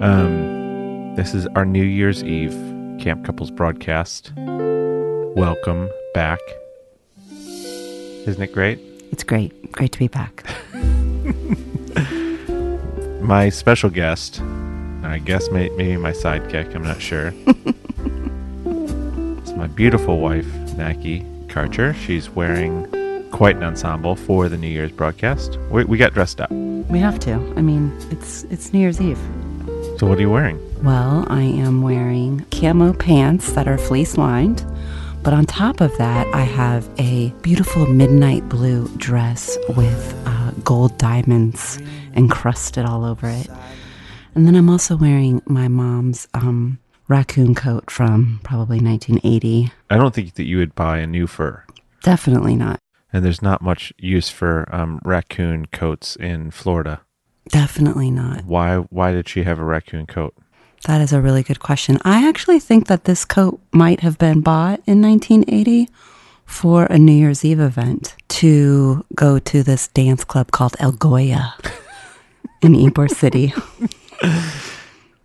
Um, this is our New Year's Eve Camp Couples broadcast. Welcome back. Isn't it great? It's great. Great to be back. My special guest, I guess may, maybe my sidekick, I'm not sure. it's my beautiful wife, Naki Karcher. She's wearing quite an ensemble for the New Year's broadcast. We, we got dressed up. We have to. I mean, it's it's New Year's Eve. So, what are you wearing? Well, I am wearing camo pants that are fleece lined. But on top of that, I have a beautiful midnight blue dress with uh, gold diamonds encrusted all over it. And then I'm also wearing my mom's um, raccoon coat from probably 1980. I don't think that you would buy a new fur. Definitely not. And there's not much use for um, raccoon coats in Florida. Definitely not. Why? Why did she have a raccoon coat? That is a really good question. I actually think that this coat might have been bought in 1980 for a New Year's Eve event to go to this dance club called El Goya in Ybor City.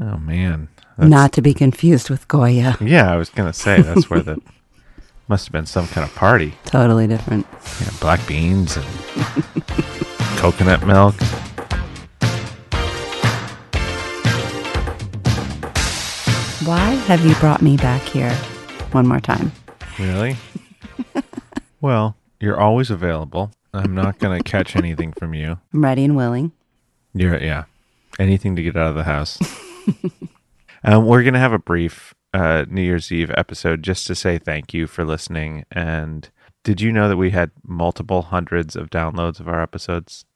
Oh man, Not to be confused with Goya. Yeah, I was gonna say that's where the must have been some kind of party. Totally different. Yeah, black beans and coconut milk. Why have you brought me back here one more time? Really? well, you're always available. I'm not gonna catch anything from you. I'm ready and willing. You're yeah, anything to get out of the house. um, we're gonna have a brief uh, New Year's Eve episode just to say thank you for listening. And did you know that we had multiple hundreds of downloads of our episodes?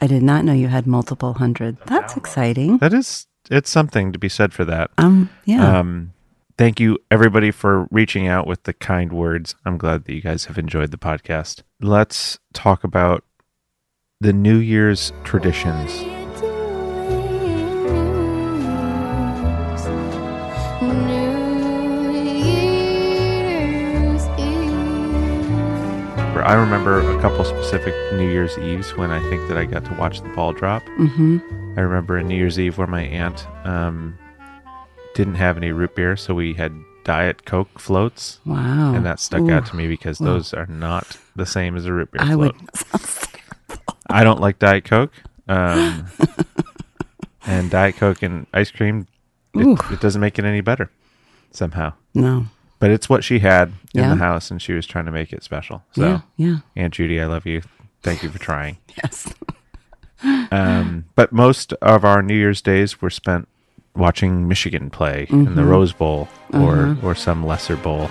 I did not know you had multiple hundred. That's exciting. That is, it's something to be said for that. Um, yeah. Um, thank you everybody for reaching out with the kind words. I'm glad that you guys have enjoyed the podcast. Let's talk about the New Year's traditions. I remember a couple specific New Year's Eves when I think that I got to watch the ball drop. mm-hmm. I remember a New Year's Eve where my aunt um, didn't have any root beer, so we had Diet Coke floats, Wow. and that stuck Ooh. out to me because those are not the same as a root beer I float. would. I don't like Diet Coke, um, and Diet Coke and ice cream, it, it doesn't make it any better somehow. No. But it's what she had in Yeah. the house, and she was trying to make it special. So, Yeah. Yeah. Aunt Judy, I love you. Thank you for trying. Yes. Um, but most of our New Year's days were spent watching Michigan play in the Rose Bowl or or some lesser bowl.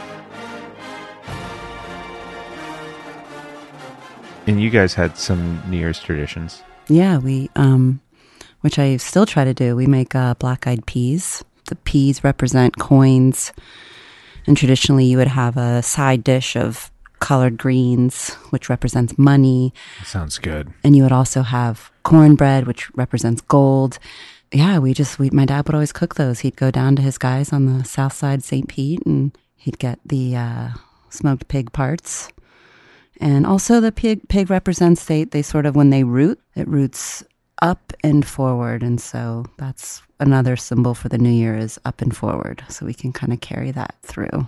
And you guys had some New Year's traditions. Yeah, we um which I still try to do. We make uh, black-eyed peas. The peas represent coins, and traditionally you would have a side dish of collard greens, which represents money, Sounds good. and you would also have cornbread, which represents gold. Yeah, we just we my dad would always cook those. He'd go down to his guys on the south side, St. Pete, and he'd get the uh, smoked pig parts. And also the pig pig represents they they sort of when they root, it roots up and forward, and so that's another symbol for the new year is up and forward. So we can kind of carry that through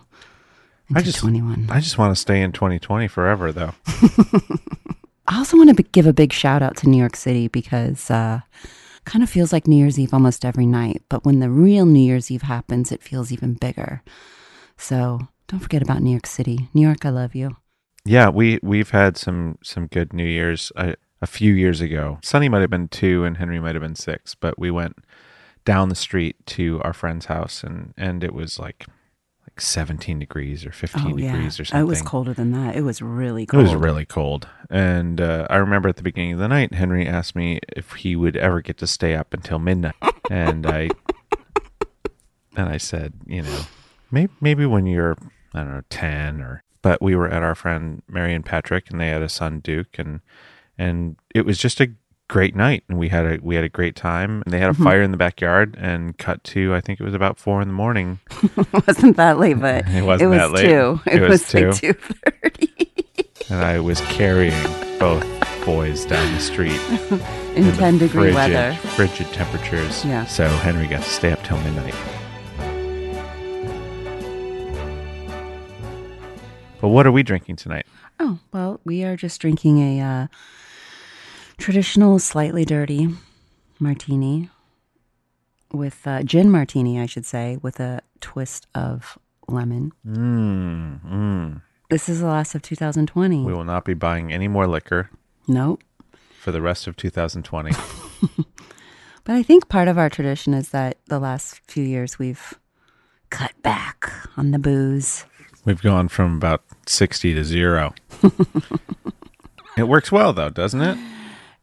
into just- twenty one. I just want to stay in 2020 forever, though. I also want to give a big shout out to New York City because uh, kind of feels like New Year's Eve almost every night. But when the real New Year's Eve happens, it feels even bigger. So don't forget about New York City. New York, I love you. Yeah, we we've had some some good New Years a, a few years ago. Sunny might have been two, and Henry might have been six. But we went down the street to our friend's house, and and it was like like 17 degrees or 15 degrees or something. Oh, It was colder than that. It was really cold. It was really cold. And uh, I remember at the beginning of the night, Henry asked me if he would ever get to stay up until midnight. and I and I said, you know, maybe, maybe when you're, I don't know, 10 or, but we were at our friend Mary and Patrick and they had a son, Duke. And, and it was just a great night. And we had a, we had a great time and they had a Mm-hmm. fire in the backyard and cut to, I think it was about four in the morning. It wasn't that late, but It wasn't was that late. two. It It, was was, two. like two thirty. and I was carrying both boys down the street In the 10 degree frigid, weather. frigid temperatures. Yeah. So Henry got to stay up till midnight. But what are we drinking tonight? Oh, well, we are just drinking a uh, traditional, slightly dirty martini with uh, gin martini, I should say, with a twist of lemon. Mm, mm. This is the last of 2020. We will not be buying any more liquor Nope. for the rest of 2020. But I think part of our tradition is that the last few years we've cut back on the booze. We've gone from about 60 to zero. it works well, though, doesn't it?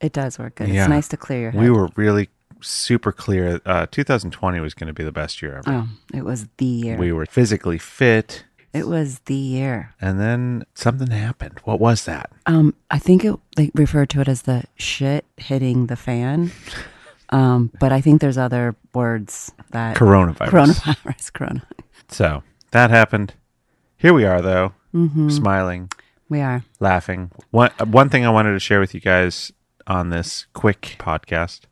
It does work good. Yeah. It's nice to clear your head. We were really super clear. Uh, 2020 was going to be the best year ever. Oh, it was the year. We were physically fit. it was the year. And then something happened. What was that? Um, I think it they refer to it as the shit hitting the fan. Um, but I think there's other words that Coronavirus. coronavirus, corona. So that happened. Here we are, though, Mm-hmm. smiling, We are. laughing. One one thing I wanted to share with you guys on this quick podcast,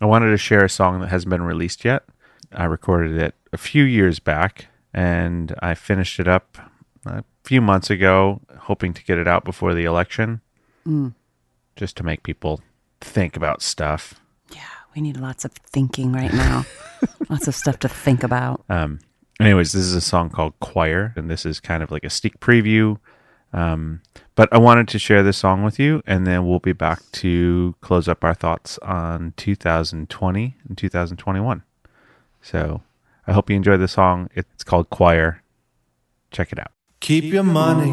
I wanted to share a song that hasn't been released yet. I recorded it a few years back, and I finished it up a few months ago, hoping to get it out before the election, just to make people think about stuff. Yeah, we need lots of thinking right now. lots of stuff to think about. Um, anyways, this is a song called Choir, and this is kind of like a sneak preview. Um, but I wanted to share this song with you, and then we'll be back to close up our thoughts on 2020 and 2021. So I hope you enjoy the song. It's called Choir. Check it out. Keep your money.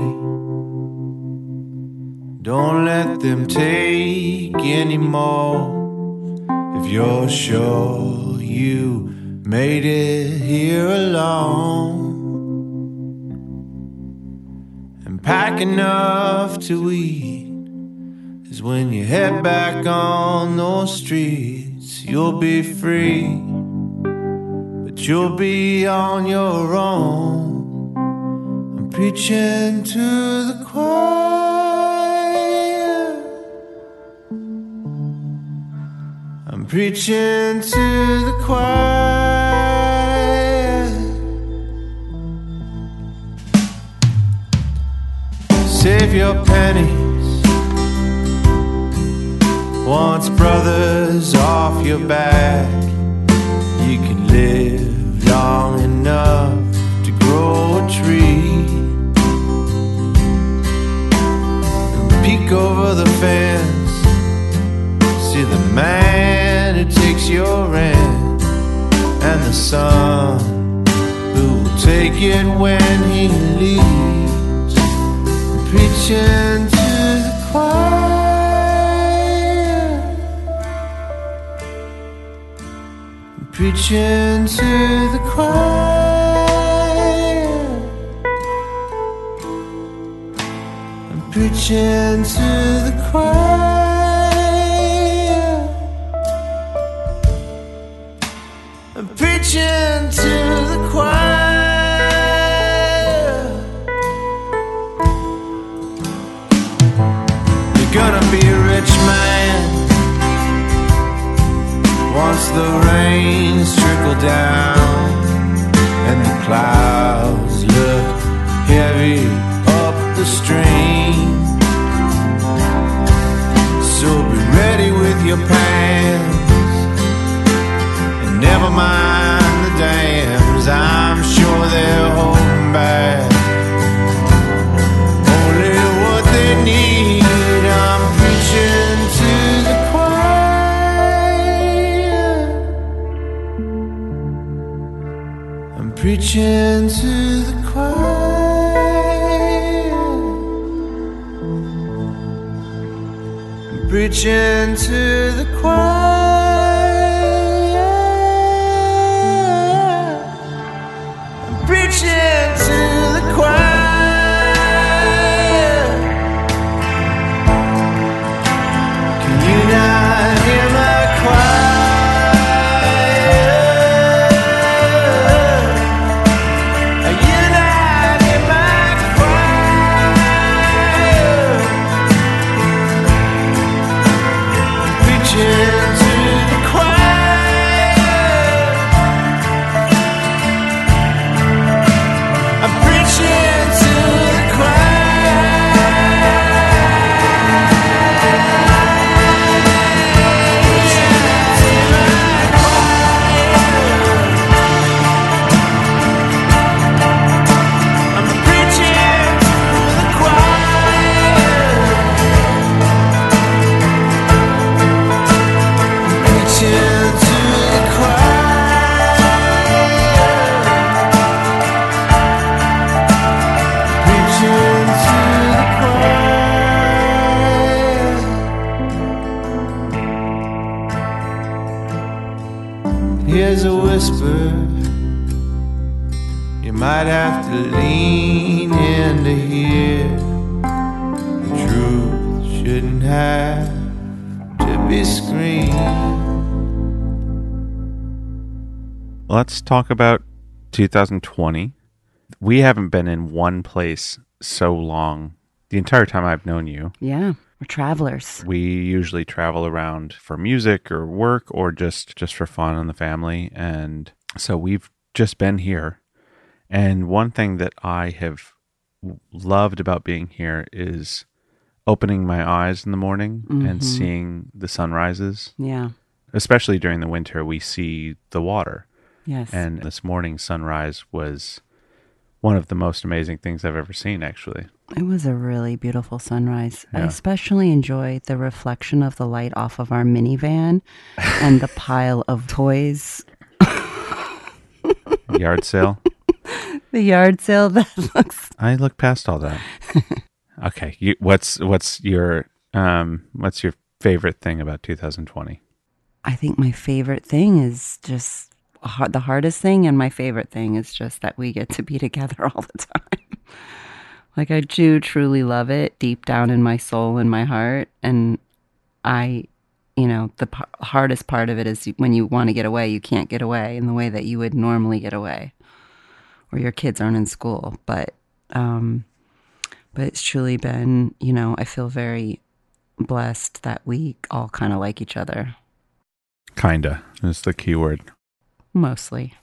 Don't let them take any more. If you're sure you made it here alone. Pack enough to eat is when you head back on those streets. You'll be free, but you'll be on your own. I'm preaching to the choir. I'm preaching to the choir. Save your pennies. Once brothers off your back, you can live long enough to grow a tree. Peek over the fence, see the man who takes your rent, and the son who will take it when he leaves. Preaching to the choir, preaching to the choir. I'm preaching to the choir. Preaching to the choir. Preaching to the choir. Preaching You might have to lean in to hear. The truth shouldn't have to be screamed. Let's talk about 2020. We haven't been in one place so long. The entire time I've known you, Yeah, we're travelers. we usually travel around for music or work or just just for fun and the family. And so we've just been here. And one thing that I have loved about being here is opening my eyes in the morning and mm-hmm. seeing the sunrises. Yeah. Especially during the winter, we see the water. Yes. And this morning sunrise was one of the most amazing things I've ever seen, actually. It was a really beautiful sunrise. I especially enjoyed the reflection of the light off of our minivan and the pile of toys. Yard sale. The yard sale that looks I look past all that. okay, you, what's what's your um what's your favorite thing about 2020? I think my favorite thing is just har- the hardest thing, and my favorite thing is just that we get to be together all the time. like, I do truly love it deep down in my soul and my heart. And I, you know, the p- hardest part of it is when you want to get away, you can't get away in the way that you would normally get away, or your kids aren't in school. But, um, but it's truly been, you know, I feel very blessed that we all kind of like each other. Kinda is the key word. Mostly.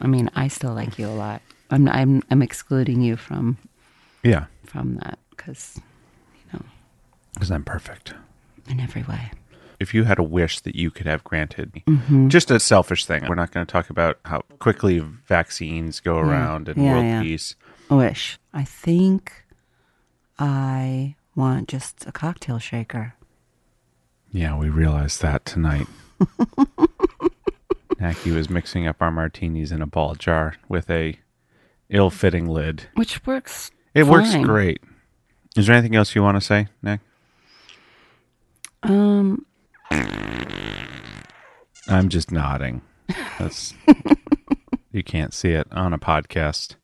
I mean, I still like you a lot. I'm I'm I'm excluding you from Yeah, from that because you know because I'm perfect. in every way. If you had a wish that you could have granted, Mm-hmm. just a selfish thing. We're not going to talk about how quickly vaccines go around and Yeah, world yeah. peace. Wish. I think I want just a cocktail shaker. Yeah, we realized that tonight. Naki was mixing up our martinis in a ball jar with a ill-fitting lid. Which works. It works great. Is there anything else you want to say, Nick? Um, I'm just nodding. That's you can't see it on a podcast,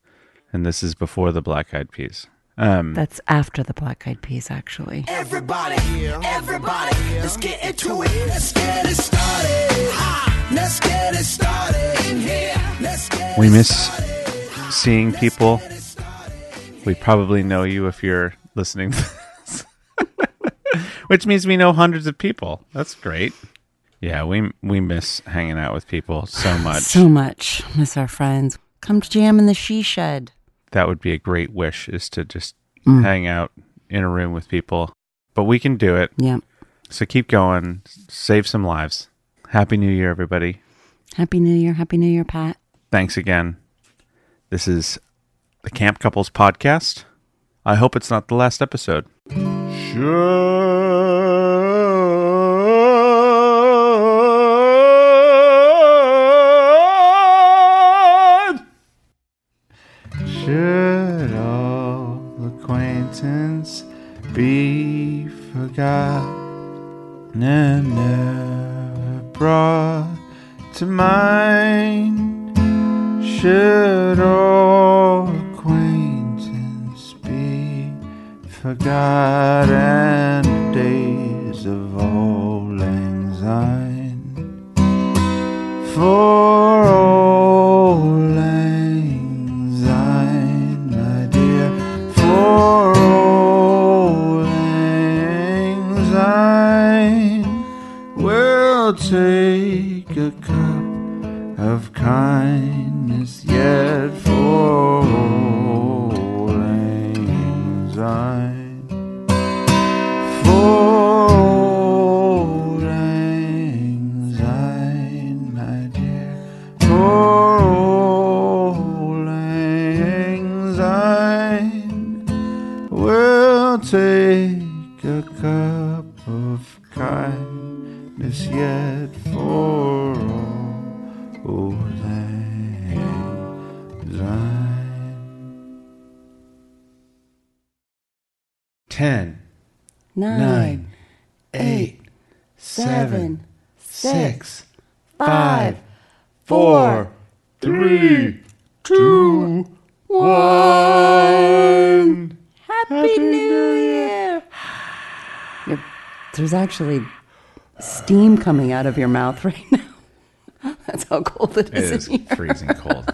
and this is before the Black Eyed Peas. Um, that's after the black eyed peas, actually. Everybody, everybody, let's get into it. Let's get it started. Ha! Let's get it started in here. Let's get we miss started. seeing people. We probably know you if you're listening, to this. Which means we know hundreds of people. That's great. Yeah, we we miss hanging out with people so much. So much. Miss our friends. Come to jam in the she shed. that would be a great wish is to just Mm. hang out in a room with people. But we can do it. Yep. So keep going. Save some lives. Happy New Year, everybody. Happy New Year. Happy New Year, Pat. Thanks again. This is the Camp Couples Podcast. I hope it's not the last episode. Should should all acquaintance be forgotten and never brought to mind? Should all forgotten? 10, 9, 8, seven, 6, 5, 4, 3, 2, 1. Happy, Happy New, Year. There's actually steam coming out of your mouth right now. That's how cold it is. It is freezing cold.